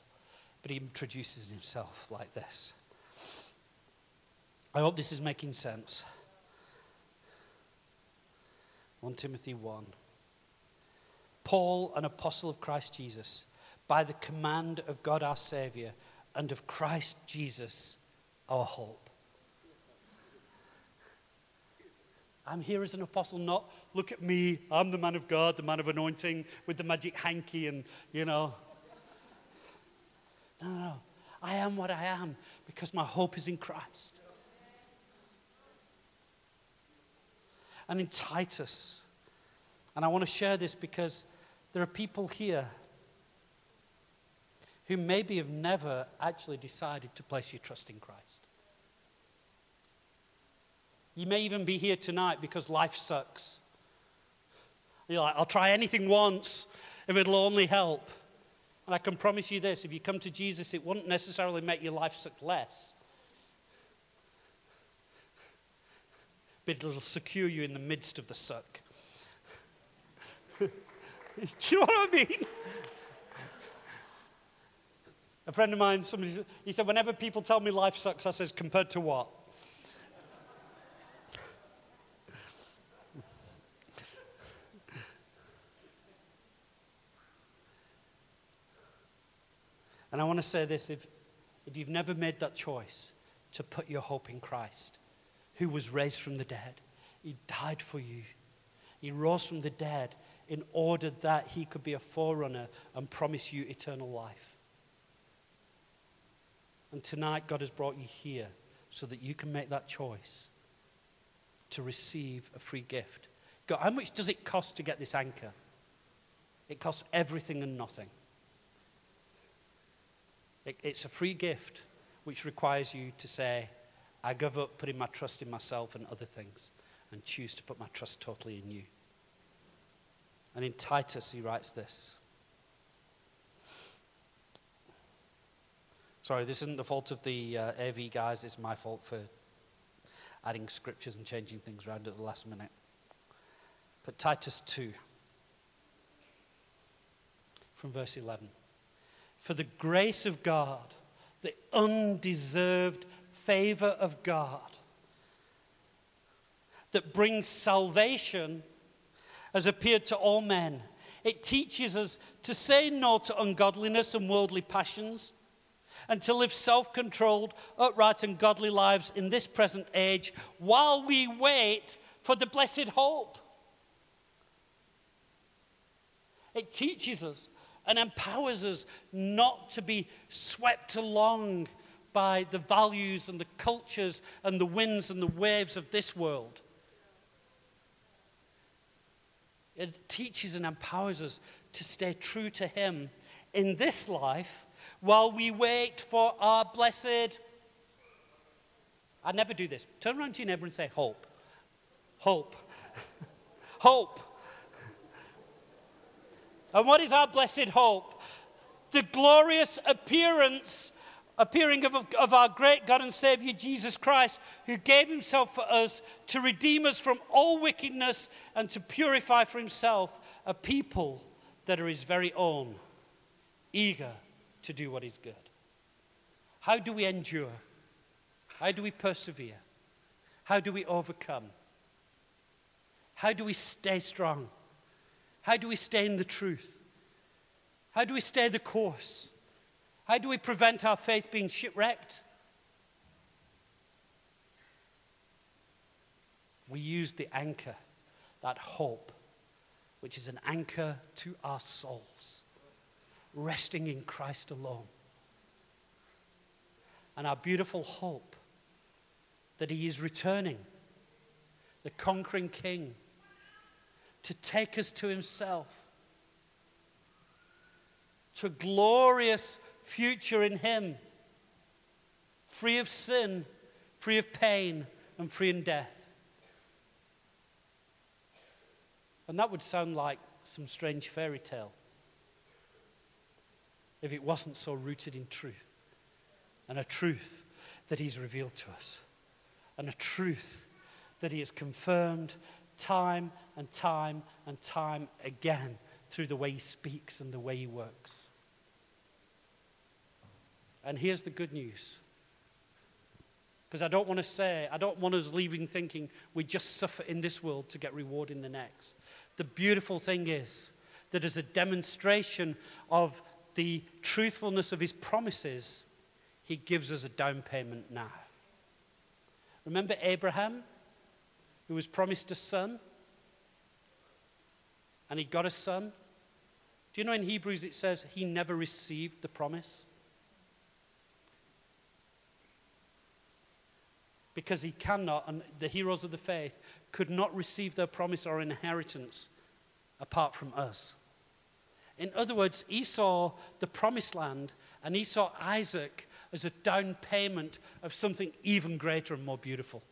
but he introduces himself like this. I hope this is making sense. 1 Timothy 1. Paul, an apostle of Christ Jesus, by the command of God our Savior and of Christ Jesus our hope. I'm here as an apostle, not look at me, I'm the man of God, the man of anointing with the magic hanky and, you know. No, no, no. I am what I am because my hope is in Christ. And in Titus, and I want to share this because there are people here who maybe have never actually decided to place your trust in Christ. You may even be here tonight because life sucks. You're like, I'll try anything once if it'll only help. And I can promise you this if you come to Jesus, it won't necessarily make your life suck less, but it'll secure you in the midst of the suck. Do you know what I mean? A friend of mine, somebody, he said, whenever people tell me life sucks, I says, compared to what? And I want to say this if, if you've never made that choice to put your hope in Christ, who was raised from the dead, He died for you. He rose from the dead in order that He could be a forerunner and promise you eternal life. And tonight, God has brought you here so that you can make that choice to receive a free gift. God, how much does it cost to get this anchor? It costs everything and nothing. It, it's a free gift which requires you to say, I give up putting my trust in myself and other things and choose to put my trust totally in you. And in Titus, he writes this Sorry, this isn't the fault of the uh, AV guys, it's my fault for adding scriptures and changing things around at the last minute. But Titus 2, from verse 11. For the grace of God, the undeserved favor of God, that brings salvation has appeared to all men. It teaches us to say no to ungodliness and worldly passions and to live self controlled, upright, and godly lives in this present age while we wait for the blessed hope. It teaches us and empowers us not to be swept along by the values and the cultures and the winds and the waves of this world. It teaches and empowers us to stay true to Him in this life while we wait for our blessed. I never do this. Turn around to your neighbor and say, Hope. Hope. hope. And what is our blessed hope? The glorious appearance, appearing of, of our great God and Savior Jesus Christ, who gave himself for us to redeem us from all wickedness and to purify for himself a people that are his very own, eager to do what is good. How do we endure? How do we persevere? How do we overcome? How do we stay strong? How do we stay in the truth? How do we stay the course? How do we prevent our faith being shipwrecked? We use the anchor, that hope, which is an anchor to our souls, resting in Christ alone. And our beautiful hope that He is returning, the conquering King to take us to Himself, to glorious future in Him, free of sin, free of pain, and free in death. And that would sound like some strange fairy tale if it wasn't so rooted in truth and a truth that He's revealed to us and a truth that He has confirmed time and time and time again through the way he speaks and the way he works. And here's the good news. Because I don't want to say, I don't want us leaving thinking we just suffer in this world to get reward in the next. The beautiful thing is that as a demonstration of the truthfulness of his promises, he gives us a down payment now. Remember Abraham? who was promised a son, and he got a son. Do you know in Hebrews it says he never received the promise? Because he cannot, and the heroes of the faith could not receive their promise or inheritance apart from us. In other words, he saw the promised land and he saw Isaac as a down payment of something even greater and more beautiful.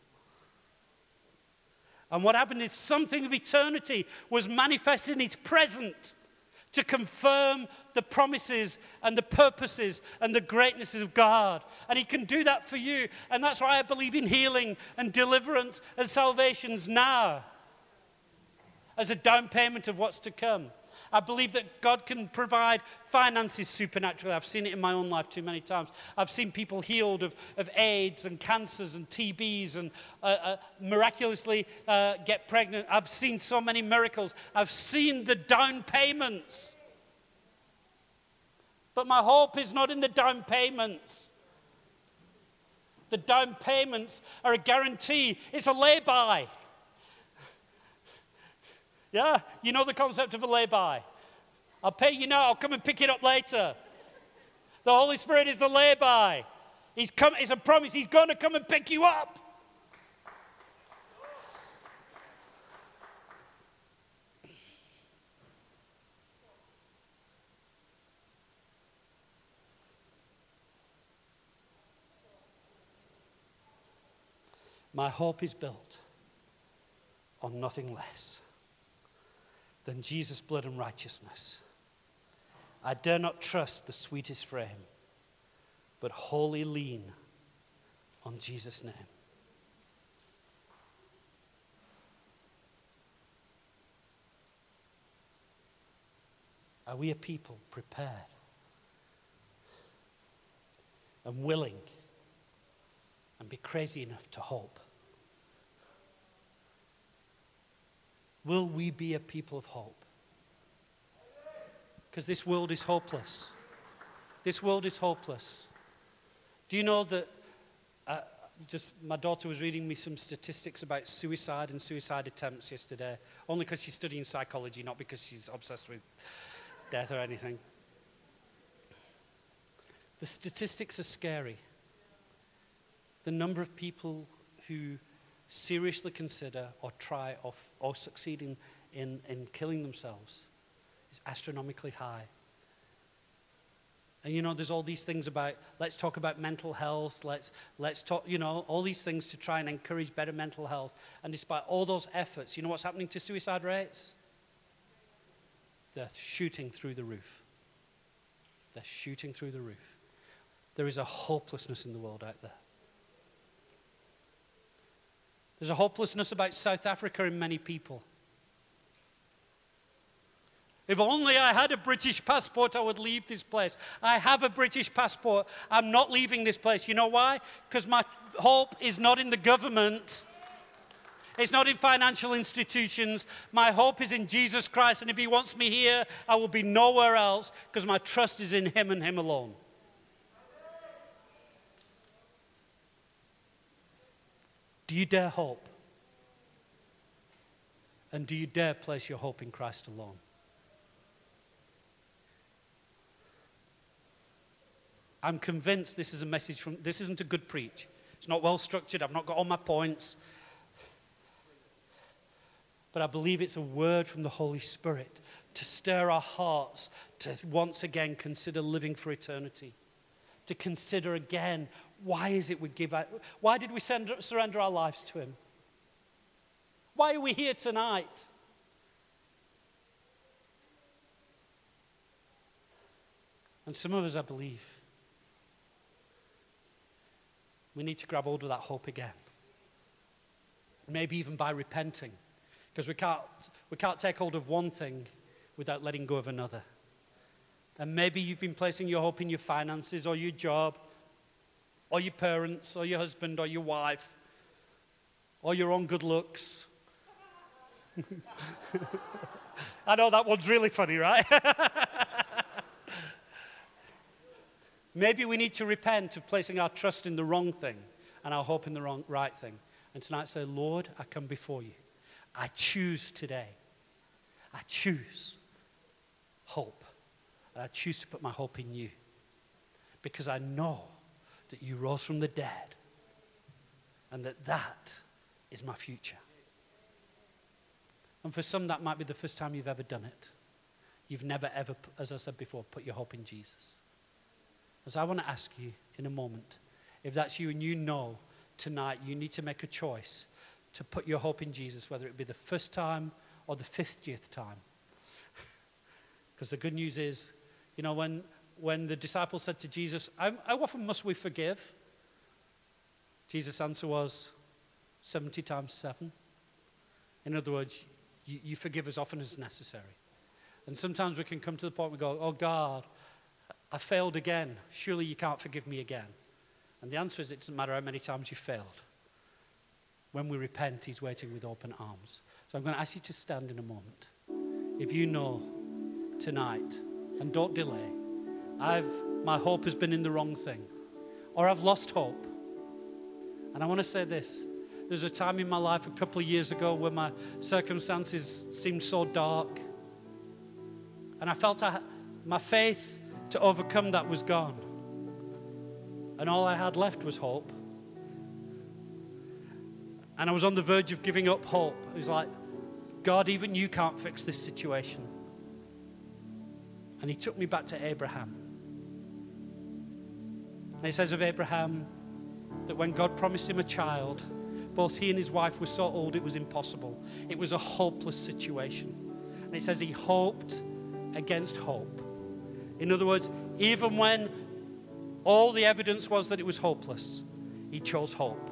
And what happened is something of eternity was manifested in his present to confirm the promises and the purposes and the greatnesses of God. And he can do that for you. And that's why I believe in healing and deliverance and salvations now as a down payment of what's to come. I believe that God can provide finances supernaturally. I've seen it in my own life too many times. I've seen people healed of, of AIDS and cancers and TBs and uh, uh, miraculously uh, get pregnant. I've seen so many miracles. I've seen the down payments. But my hope is not in the down payments. The down payments are a guarantee, it's a lay by. Yeah, you know the concept of a lay-by. I'll pay you now, I'll come and pick it up later. The Holy Spirit is the lay-by. He's come, it's a promise, He's going to come and pick you up. My hope is built on nothing less than Jesus' blood and righteousness. I dare not trust the sweetest frame, but wholly lean on Jesus' name. Are we a people prepared and willing and be crazy enough to hope? Will we be a people of hope? Because this world is hopeless. This world is hopeless. Do you know that? Uh, just my daughter was reading me some statistics about suicide and suicide attempts yesterday, only because she's studying psychology, not because she's obsessed with death or anything. The statistics are scary. The number of people who seriously consider or try or, or succeed in, in, in killing themselves is astronomically high. And you know, there's all these things about let's talk about mental health, let's, let's talk, you know, all these things to try and encourage better mental health. And despite all those efforts, you know what's happening to suicide rates? They're shooting through the roof. They're shooting through the roof. There is a hopelessness in the world out there. There's a hopelessness about South Africa in many people. If only I had a British passport, I would leave this place. I have a British passport. I'm not leaving this place. You know why? Because my hope is not in the government. It's not in financial institutions. My hope is in Jesus Christ. And if He wants me here, I will be nowhere else because my trust is in Him and Him alone. Do you dare hope? And do you dare place your hope in Christ alone? I'm convinced this is a message from, this isn't a good preach. It's not well structured. I've not got all my points. But I believe it's a word from the Holy Spirit to stir our hearts to once again consider living for eternity. To consider again why is it we give? Why did we send, surrender our lives to Him? Why are we here tonight? And some of us, I believe, we need to grab hold of that hope again. Maybe even by repenting. Because we can't, we can't take hold of one thing without letting go of another. And maybe you've been placing your hope in your finances or your job or your parents or your husband or your wife or your own good looks. I know that one's really funny, right? Maybe we need to repent of placing our trust in the wrong thing and our hope in the wrong, right thing. And tonight say, Lord, I come before you. I choose today. I choose hope. And I choose to put my hope in you. Because I know that you rose from the dead and that that is my future. And for some, that might be the first time you've ever done it. You've never, ever, as I said before, put your hope in Jesus. As I want to ask you in a moment, if that's you and you know tonight you need to make a choice to put your hope in Jesus, whether it be the first time or the 50th time. Because the good news is, you know, when, when the disciples said to Jesus, how, often must we forgive? Jesus' answer was 70 times 7. In other words, you, you forgive as often as necessary. And sometimes we can come to the point where we go, Oh God, I failed again. Surely you can't forgive me again. And the answer is it doesn't matter how many times you failed. When we repent, He's waiting with open arms. So I'm going to ask you to stand in a moment. If you know tonight, and don't delay, I've, my hope has been in the wrong thing, or I've lost hope. And I want to say this there's a time in my life a couple of years ago where my circumstances seemed so dark. And I felt I, my faith to overcome that was gone. And all I had left was hope. And I was on the verge of giving up hope. It was like, God, even you can't fix this situation. And he took me back to Abraham. And he says of Abraham that when God promised him a child, both he and his wife were so old it was impossible. It was a hopeless situation. And it says he hoped against hope. In other words, even when all the evidence was that it was hopeless, he chose hope.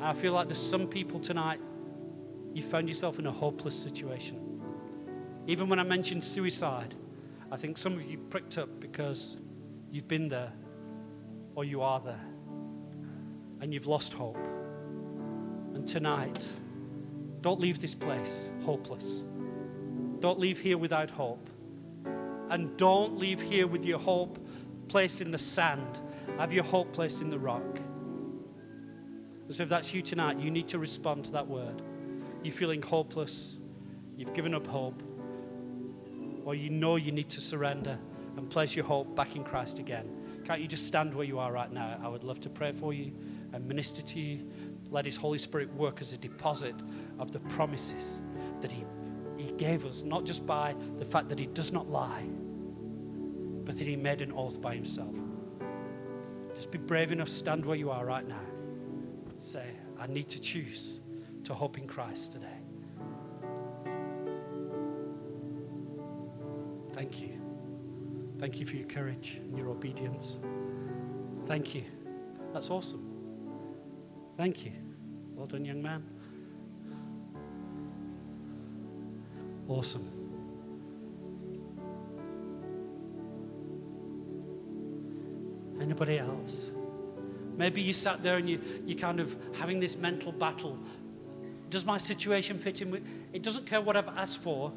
I feel like there's some people tonight, you found yourself in a hopeless situation. Even when I mentioned suicide, I think some of you pricked up because you've been there or you are there and you've lost hope. And tonight, don't leave this place hopeless. Don't leave here without hope. And don't leave here with your hope placed in the sand. Have your hope placed in the rock. So if that's you tonight, you need to respond to that word. You're feeling hopeless, you've given up hope, or you know you need to surrender and place your hope back in Christ again. Can't you just stand where you are right now? I would love to pray for you and minister to you. Let His Holy Spirit work as a deposit of the promises that He, he gave us, not just by the fact that He does not lie, but that He made an oath by Himself. Just be brave enough, stand where you are right now. Say, I need to choose to hope in Christ today. Thank you for your courage and your obedience. Thank you. That's awesome. Thank you. Well done, young man. Awesome. Anybody else? Maybe you sat there and you, you're kind of having this mental battle. Does my situation fit in with it? Doesn't care what I've asked for.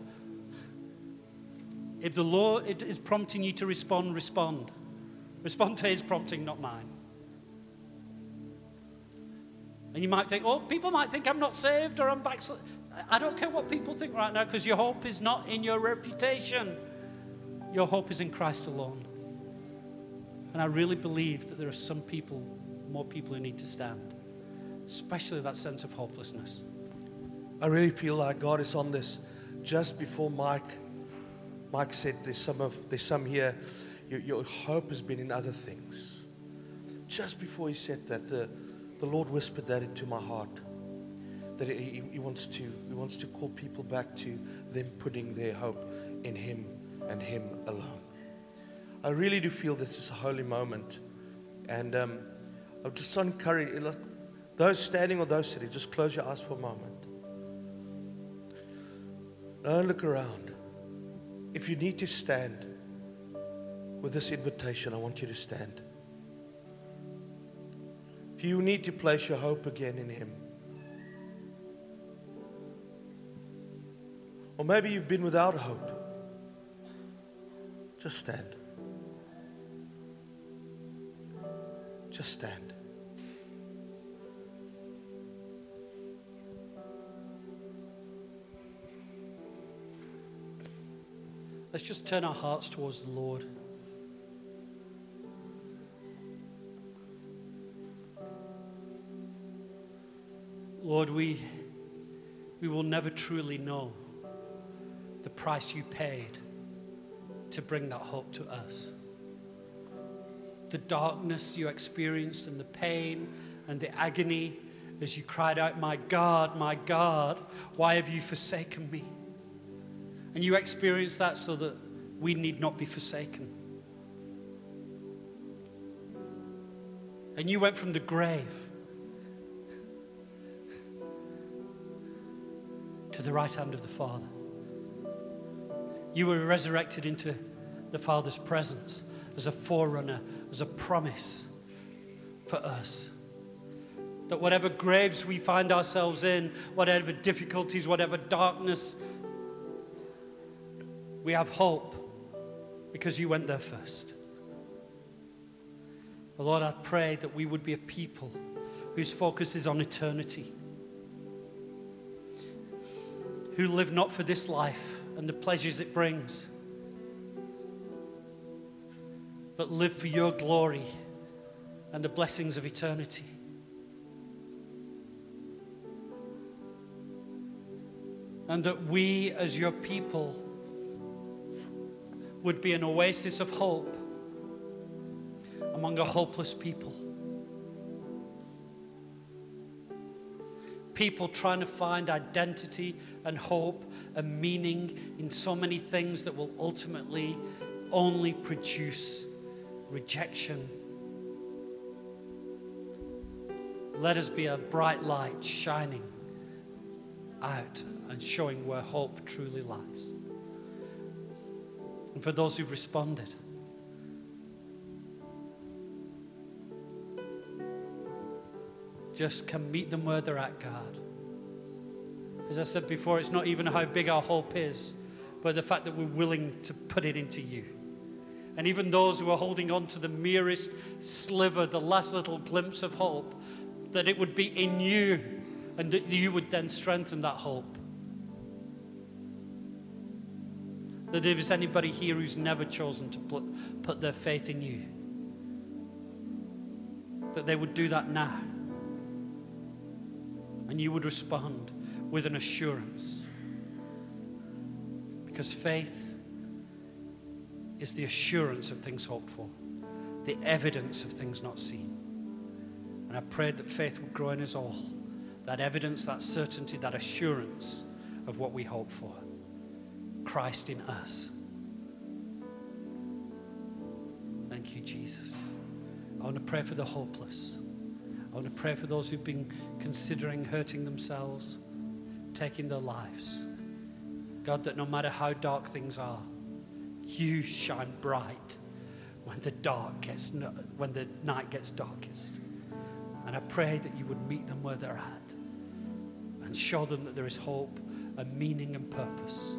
If the Lord is prompting you to respond, respond. Respond to His prompting, not mine. And you might think, oh, people might think I'm not saved or I'm backslid. I don't care what people think right now because your hope is not in your reputation. Your hope is in Christ alone. And I really believe that there are some people, more people who need to stand, especially that sense of hopelessness. I really feel like God is on this. Just before Mike Mike said there's some, of, there's some here, your, your hope has been in other things. Just before he said that, the, the Lord whispered that into my heart. That he, he, wants to, he wants to call people back to them putting their hope in Him and Him alone. I really do feel this is a holy moment. And um, I just encourage those standing or those sitting, just close your eyes for a moment. Don't look around. If you need to stand with this invitation, I want you to stand. If you need to place your hope again in Him, or maybe you've been without hope, just stand. Just stand. Let's just turn our hearts towards the Lord. Lord, we, we will never truly know the price you paid to bring that hope to us. The darkness you experienced and the pain and the agony as you cried out, My God, my God, why have you forsaken me? And you experience that so that we need not be forsaken. And you went from the grave to the right hand of the Father. You were resurrected into the Father's presence as a forerunner, as a promise for us. That whatever graves we find ourselves in, whatever difficulties, whatever darkness, we have hope because you went there first. But Lord, I pray that we would be a people whose focus is on eternity, who live not for this life and the pleasures it brings, but live for your glory and the blessings of eternity. And that we, as your people, would be an oasis of hope among a hopeless people. People trying to find identity and hope and meaning in so many things that will ultimately only produce rejection. Let us be a bright light shining out and showing where hope truly lies. And for those who've responded, just come meet them where they're at, God. As I said before, it's not even how big our hope is, but the fact that we're willing to put it into you. And even those who are holding on to the merest sliver, the last little glimpse of hope, that it would be in you and that you would then strengthen that hope. That if there's anybody here who's never chosen to put, put their faith in you, that they would do that now. And you would respond with an assurance. Because faith is the assurance of things hoped for, the evidence of things not seen. And I prayed that faith would grow in us all that evidence, that certainty, that assurance of what we hope for. Christ in us. Thank you, Jesus. I want to pray for the hopeless. I want to pray for those who've been considering hurting themselves, taking their lives. God, that no matter how dark things are, you shine bright when the dark gets when the night gets darkest. And I pray that you would meet them where they're at and show them that there is hope and meaning and purpose.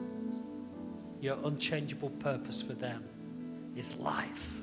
Your unchangeable purpose for them is life.